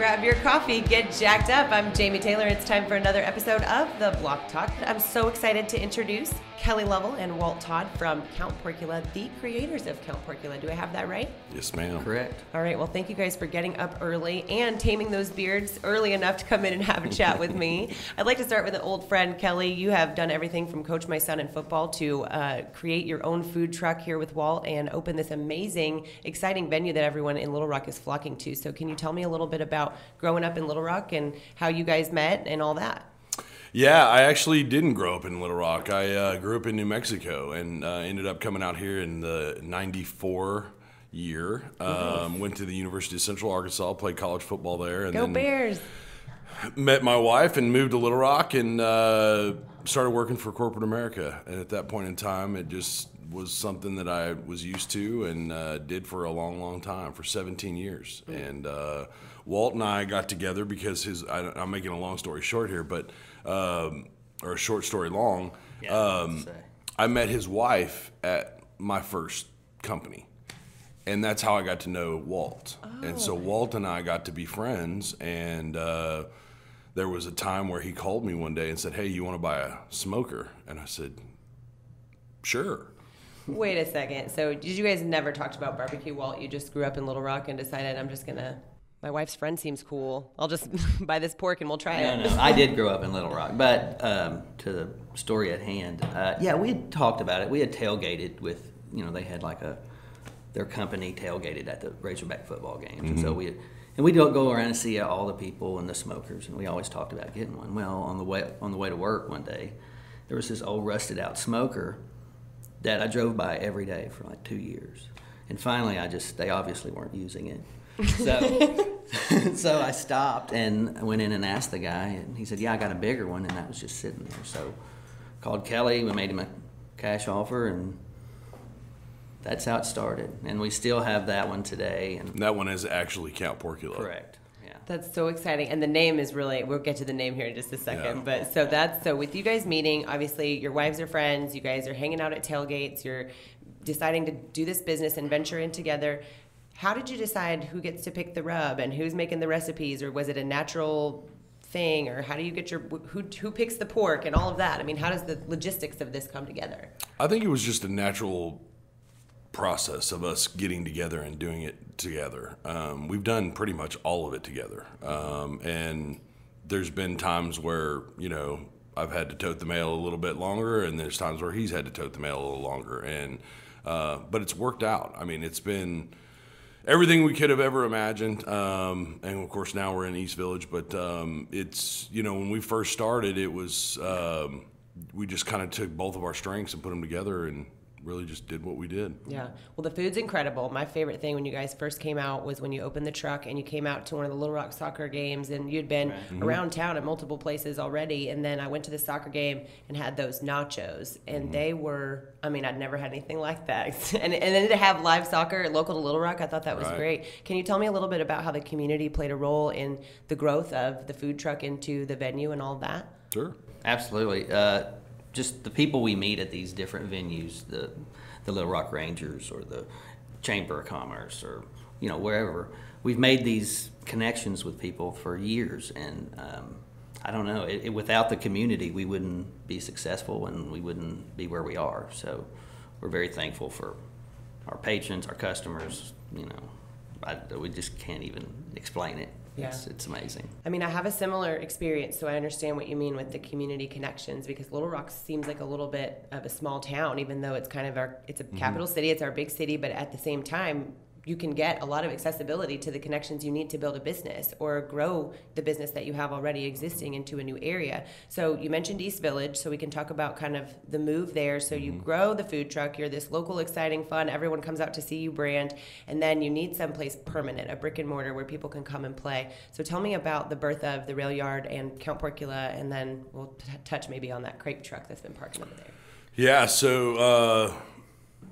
grab your coffee, get jacked up. I'm Jamie Taylor. It's time for another episode of the Block Talk. I'm so excited to introduce Kelly Lovell and Walt Todd from Count Porcula, the creators of Count Porcula. Do I have that right? Yes, ma'am. Correct. All right. Well, thank you guys for getting up early and taming those beards early enough to come in and have a chat with me. I'd like to start with an old friend, Kelly. You have done everything from coach my son in football to uh, create your own food truck here with Walt and open this amazing, exciting venue that everyone in Little Rock is flocking to. So, can you tell me a little bit about growing up in Little Rock and how you guys met and all that? Yeah, I actually didn't grow up in Little Rock. I uh, grew up in New Mexico and uh, ended up coming out here in the '94 year. Um, went to the University of Central Arkansas, played college football there, and Go then Bears! met my wife and moved to Little Rock and uh, started working for corporate America. And at that point in time, it just was something that I was used to and uh, did for a long, long time for 17 years. And uh, Walt and I got together because his. I, I'm making a long story short here, but um, or a short story long. Yeah, um. I met his wife at my first company. And that's how I got to know Walt. And so Walt and I got to be friends. And uh, there was a time where he called me one day and said, Hey, you want to buy a smoker? And I said, Sure. Wait a second. So, did you guys never talked about barbecue, Walt? You just grew up in Little Rock and decided, I'm just gonna. My wife's friend seems cool. I'll just buy this pork and we'll try No, it. no, I did grow up in Little Rock, but um, to the story at hand, uh, yeah, we had talked about it. We had tailgated with, you know, they had like a their company tailgated at the Razorback football games, and so we had, and we'd go go around and see all the people and the smokers, and we always talked about getting one. Well, on the way on the way to work one day, there was this old rusted out smoker that I drove by every day for like two years, and finally I just they obviously weren't using it. So, so I stopped and went in and asked the guy, and he said, "Yeah, I got a bigger one," and that was just sitting there. So, called Kelly. We made him a cash offer, and that's how it started. And we still have that one today. And And that one is actually Count Porcula. correct, yeah. That's so exciting. And the name is really, we'll get to the name here in just a second. Yeah. But so that's, so with you guys meeting, obviously your wives are friends, you guys are hanging out at tailgates, you're deciding to do this business and venture in together. How did you decide who gets to pick the rub and who's making the recipes? Or was it a natural thing? Or how do you get your, who, who picks the pork and all of that? I mean, how does the logistics of this come together? I think it was just a natural process of us getting together and doing it together. Um, we've done pretty much all of it together. Um, and there's been times where, you know, I've had to tote the mail a little bit longer, and there's times where he's had to tote the mail a little longer. And, uh, but it's worked out. I mean, it's been everything we could have ever imagined. Um, and of course, now we're in East Village, but um, it's, you know, when we first started, it was, um, we just kind of took both of our strengths and put them together and really just did what we did. Yeah. Well, the food's incredible. My favorite thing when you guys first came out was when you opened the truck and you came out to one of the Little Rock soccer games and you'd been around town at multiple places already. And then I went to the soccer game and had those nachos and they were, I mean, I'd never had anything like that. and, and then to have live soccer local to Little Rock, I thought that was Right. great. Can you tell me a little bit about how the community played a role in the growth of the food truck into the venue and all that? Sure. Absolutely. Uh, just the people we meet at these different venues, the the Little Rock Rangers or the Chamber of Commerce or you know wherever, we've made these connections with people for years, and um, I don't know. It, it, without the community, we wouldn't be successful, and we wouldn't be where we are. So we're very thankful for our patrons, our customers. You know, I, we just can't even explain it. Yeah. It's, it's amazing. I mean, I have a similar experience, so I understand what you mean with the community connections because Little Rock seems like a little bit of a small town, even though it's kind of our, it's a mm-hmm. capital city, it's our big city, but at the same time, you can get a lot of accessibility to the connections you need to build a business or grow the business that you have already existing into a new area. So you mentioned East Village, so we can talk about kind of the move there. So you grow the food truck, you're this local, exciting, fun, everyone comes out to see you brand, and then you need someplace permanent, a brick and mortar where people can come and play. So tell me about the birth of the rail yard and Count Porcula, and then we'll t- touch maybe on that crepe truck that's been parking over there. Yeah, so uh,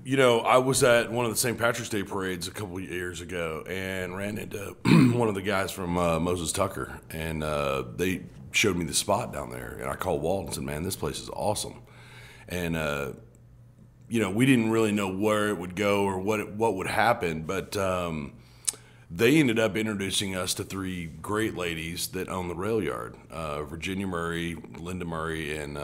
you know, I was at one of the St. Patrick's Day parades a couple years ago and ran into one of the guys from uh, Moses Tucker, and uh, they showed me the spot down there, and I called Walt and said, "Man, this place is awesome," and uh, you know, we didn't really know where it would go or what it, what would happen, but um, they ended up introducing us to three great ladies that own the rail yard uh, Virginia Murray, Linda Murray, and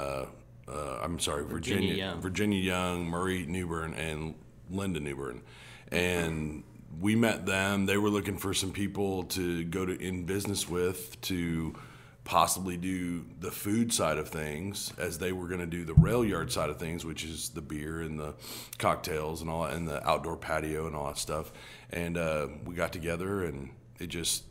uh, I'm sorry, Virginia Virginia Young. Virginia Young, Murray Newbern, and Linda Newbern, And we met them. They were looking for some people to go to in business with to possibly do the food side of things as they were going to do the rail yard side of things, which is the beer and the cocktails and all and the outdoor patio and all that stuff. And uh, we got together and it just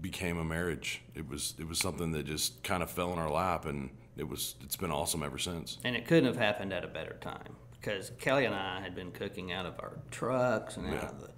became a marriage. It was it was something that just kind of fell in our lap and it was it's been awesome ever since. And it couldn't have happened at a better time because Kelly and I had been cooking out of our trucks and out of the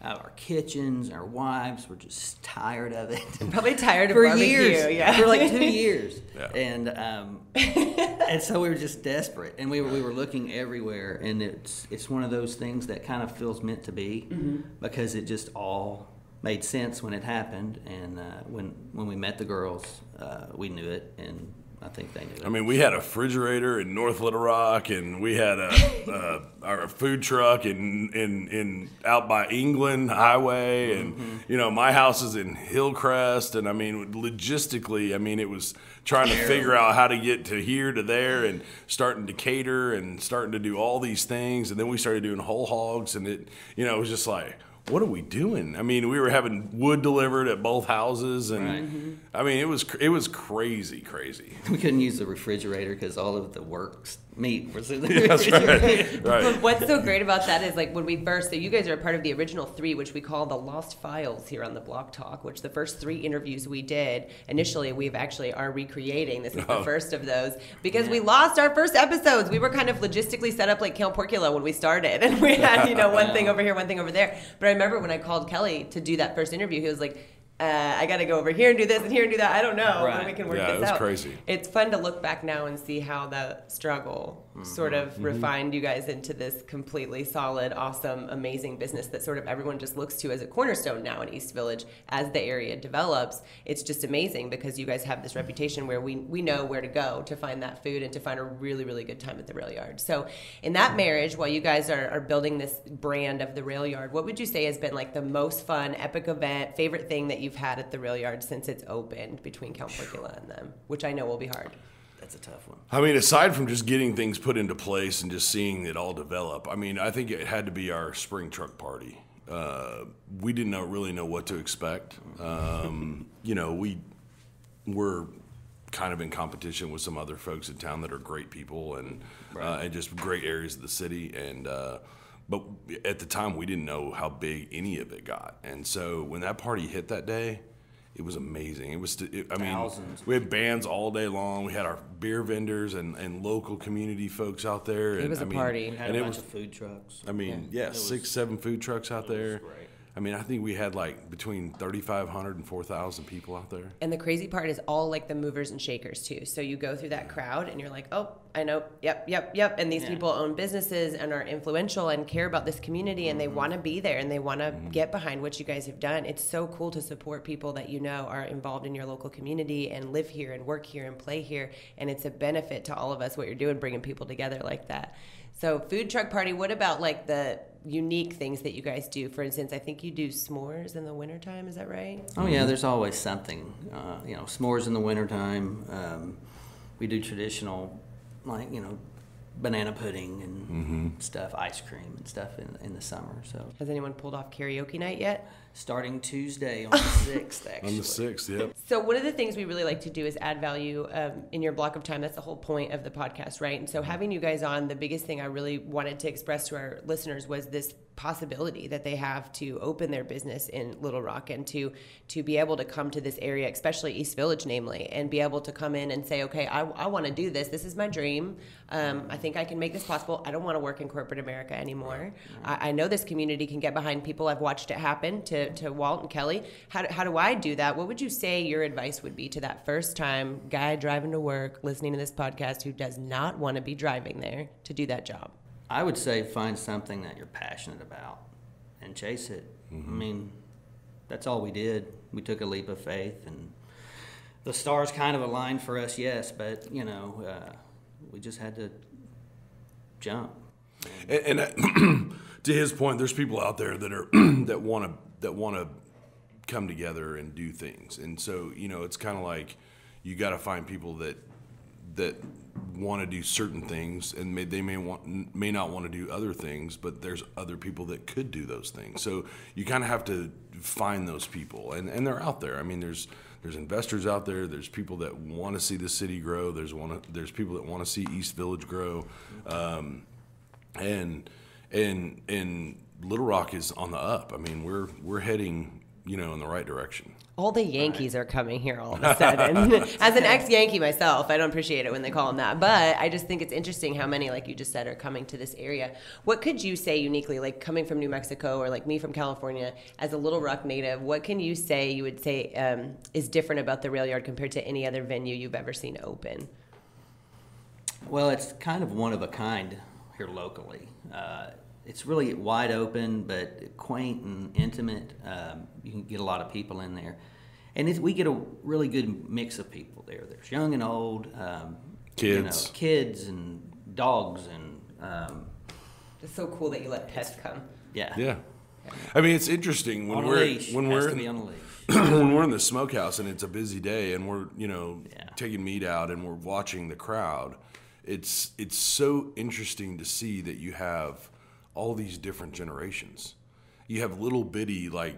out of our kitchens. Our wives were just tired of it. Probably tired of for barbecue. years, Yeah. for like two years, Yeah. and um, and so we were just desperate, and we were we were looking everywhere, and it's it's one of those things that kind of feels meant to be Mm-hmm. because it just all made sense when it happened, and uh, when when we met the girls, uh, we knew it, and I think they knew it. I mean, we had a refrigerator in North Little Rock, and we had a, uh, our food truck in, in in out by England Highway, and you know, my house is in Hillcrest, and I mean, logistically, I mean, it was trying to figure out how to get to here to there, and starting to cater and starting to do all these things, and then we started doing whole hogs, and it, you know, it was just like. What are we doing? I mean, we were having wood delivered at both houses, and Right. I mean, it was it was crazy, crazy. we couldn't use the refrigerator because all of the works meat was in the That's right. Right. But what's so great about that is like when we first, so you guys are a part of the original three, which we call the Lost Files here on the Block Talk, which the first three interviews we did initially, we've actually are recreating. This is the Oh. first of those because we lost our first episodes. We were kind of logistically set up like Count Porcula when we started, and we had you know one thing over here, one thing over there. But I remember when I called Kelly to do that first interview, he was like. Uh, I got to go over here and do this and here and do that. I don't know. Right. We can work Yeah, this it was out. crazy. It's fun to look back now and see how the struggle sort of Mm-hmm. refined you guys into this completely solid, awesome, amazing business that sort of everyone just looks to as a cornerstone now in East Village as the area develops. It's just amazing because you guys have this reputation where we, we know where to go to find that food and to find a really, really good time at the rail yard. So, in that marriage, while you guys are, are building this brand of the rail yard, what would you say has been like the most fun, epic event, favorite thing that you've had at the rail yard since it's opened between Count Porcula and them, which I know will be hard? That's a tough one. I mean, aside from just getting things put into place and just seeing it all develop, I mean, I think it had to be our spring truck party. Uh, we didn't know, really know what to expect. Um, you know, we were kind of in competition with some other folks in town that are great people and uh, and just great areas of the city. And uh, but at the time, we didn't know how big any of it got. And so when that party hit that day. It was amazing. It was. It, I mean, Thousands. we had bands all day long. We had our beer vendors and, and local community folks out there. and, was I a mean, party. We had And a it bunch was. of food trucks. I mean, yeah, was- six, seven food trucks out there. great. I mean, I think we had like between 3,500 and 4,000 people out there. And the crazy part is all like the movers and shakers too. So you go through that crowd and you're like, oh, I know, yep, yep, yep. And these Yeah. people own businesses and are influential and care about this community and they mm-hmm. want to be there and they want to mm-hmm. get behind what you guys have done. It's so cool to support people that you know are involved in your local community and live here and work here and play here. And it's a benefit to all of us what you're doing, bringing people together like that. So food truck party. What about like the unique things that you guys do? For instance, I think you do s'mores in the wintertime. Is that right? Oh yeah, there's always something. Uh, you know, s'mores in the wintertime. Um, we do traditional, like you know, banana pudding and stuff, ice cream and stuff in, in the summer. So Has anyone pulled off karaoke night yet? Starting Tuesday on the sixth, actually. On the 6th, yep. So one of the things we really like to do is add value um, in your block of time. That's the whole point of the podcast, right? And so having you guys on, the biggest thing I really wanted to express to our listeners was this possibility that they have to open their business in Little Rock and to to be able to come to this area, especially East Village, namely, and be able to come in and say, okay, I, I want to do this. This is my dream. Um, I think I can make this possible. I don't want to work in corporate America anymore. I, I know this community can get behind people. I've watched it happen to, to Walt and Kelly. How do, how do I do that? What would you say your advice would be to that first time guy driving to work, listening to this podcast, who does not want to be driving there to do that job? I would say find something that you're passionate about and chase it. I mean, that's all we did. We took a leap of faith, and the stars kind of aligned for us, yes, but you know, uh, we just had to jump. And, and uh, to his point, there's people out there that are that want to that want to come together and do things. And so, you know, it's kind of like you got to find people that that want to do certain things and may, they may want may not want to do other things but there's other people that could do those things so you kind of have to find those people and and they're out there i mean there's there's investors out there there's people that want to see the city grow there's one there's people that want to see east village grow um, and and and little rock is on the up i mean we're we're heading you know in the right direction all the Yankees are coming here all of a sudden. As an ex Yankee myself, I don't appreciate it when they call them that. But I just think it's interesting how many, like you just said, are coming to this area. What could you say uniquely, like coming from New Mexico or like me from California, as a Little Rock native, what can you say you would say um, is different about the rail yard compared to any other venue you've ever seen open? Well, it's kind of one of a kind here locally. Uh, it's really wide open, but quaint and intimate. Um, you can get a lot of people in there, and we get a really good mix of people there. There's young and old, um, kids, you know, kids and dogs, and um, it's so cool that you let pets come. Yeah, yeah. I mean, it's interesting when on we're leash. when Has we're to be on a leash. when we're in the smokehouse and it's a busy day and we're you know Yeah. taking meat out and we're watching the crowd. It's it's so interesting to see that you have all these different generations. You have little bitty like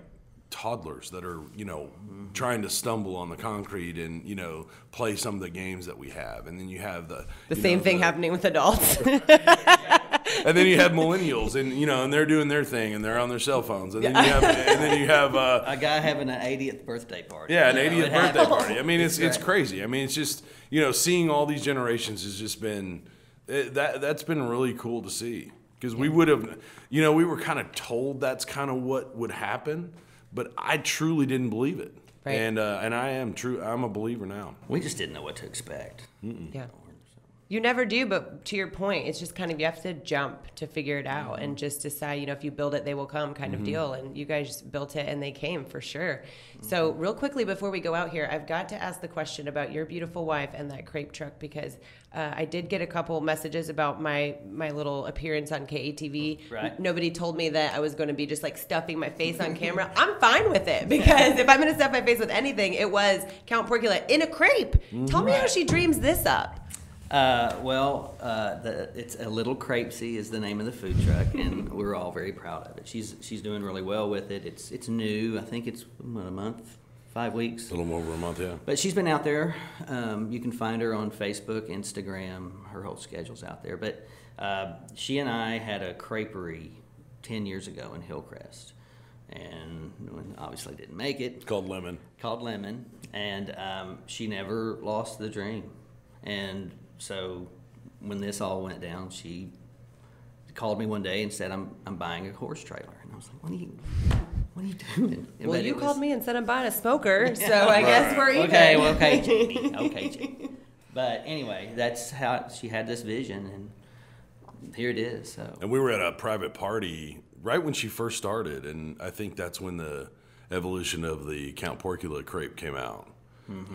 toddlers that are you know trying to stumble on the concrete and you know play some of the games that we have, and then you have the The same know, thing the- happening with adults. and then you have millennials, and you know, and they're doing their thing, and they're on their cell phones, and then you have, and then you have, uh, a guy having an 80th birthday party. yeah, an 80th birthday happens. party. I mean, it's it's great. crazy. I mean, it's just you know, seeing all these generations has just been it, that that's been really cool to see because we would have, you know, we were kind of told that's kind of what would happen, but I truly didn't believe it, Right. and uh, and I am true. I'm a believer now. We just didn't know what to expect. yeah. You never do, but to your point, it's just kind of you have to jump to figure it out and just decide, you know, if you build it, they will come kind of deal. And you guys built it and they came for sure. So, real quickly before we go out here, I've got to ask the question about your beautiful wife and that crepe truck because uh, I did get a couple messages about my my little appearance on KATV. Right. Nobody told me that I was going to be just like stuffing my face on camera. I'm fine with it because if I'm going to stuff my face with anything, it was Count Porcula in a crepe. Tell me how she dreams this up. Uh, well, uh, the, it's a little crepesy is the name of the food truck, and we're all very proud of it. She's she's doing really well with it. It's it's new. I think it's what, a month, five weeks. A little more over a month, yeah. But she's been out there. Um, you can find her on Facebook, Instagram. Her whole schedule's out there. But uh, she and I had a creperie ten years ago in Hillcrest, and obviously didn't make it It's called lemon. called Lemon, and um, she never lost the dream. And so when this all went down, she called me one day and said, "I'm I'm buying a horse trailer." And I was like, "What are you What are you doing?" Well, But you it was- called me and said I'm buying a smoker, so I guess we're even. Okay, well, okay, Jamie. Okay, Jamie. But anyway, that's how she had this vision, and here it is. So And we were at a private party right when she first started, and I think that's when the evolution of the Count Porcula crepe came out.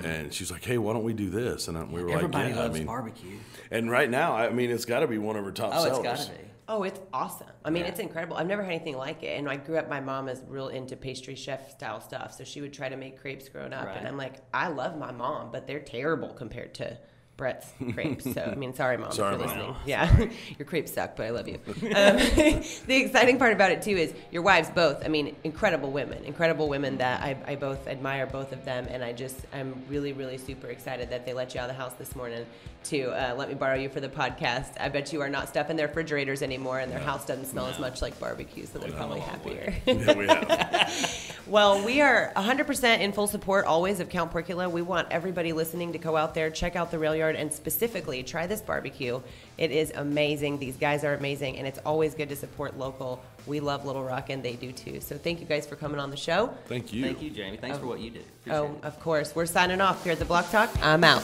And she's like, "Hey, why don't we do this?" And we were Mm-hmm. everybody like, "Yeah, loves I mean." barbecue. And right now, I mean, it's got to be one of her top Oh, it's sellers. got to be. Oh, it's awesome. I mean, Yeah. it's incredible. I've never had anything like it. And I grew up, my mom is real into pastry chef style stuff. So she would try to make crepes growing up. Right. And I'm like, I love my mom, but they're terrible compared to Brett's crepes. So, I mean, sorry, mom, Sorry, if you're Mom. listening. Yeah, your crepes suck, but I love you. Um, the exciting part about it, too, is your wives both, I mean, incredible women, incredible women that I, I both admire both of them. And I just, I'm really, really super excited that they let you out of the house this morning to uh, let me borrow you for the podcast. I bet you are not stuffing their refrigerators anymore, and their house doesn't smell as much like barbecue, so they're probably happier. Yeah, we have. well, we are 100% in full support always of Count Porcula. We want everybody listening to go out there, check out the rail yard, and specifically try this barbecue. It is amazing. These guys are amazing, and it's always good to support local. We love Little Rock, and they do too. So thank you guys for coming on the show. Thank you. Thank you, Jamie. Thanks for what you do. Appreciate Oh, it. of course. We're signing off here at the Block Talk. I'm out.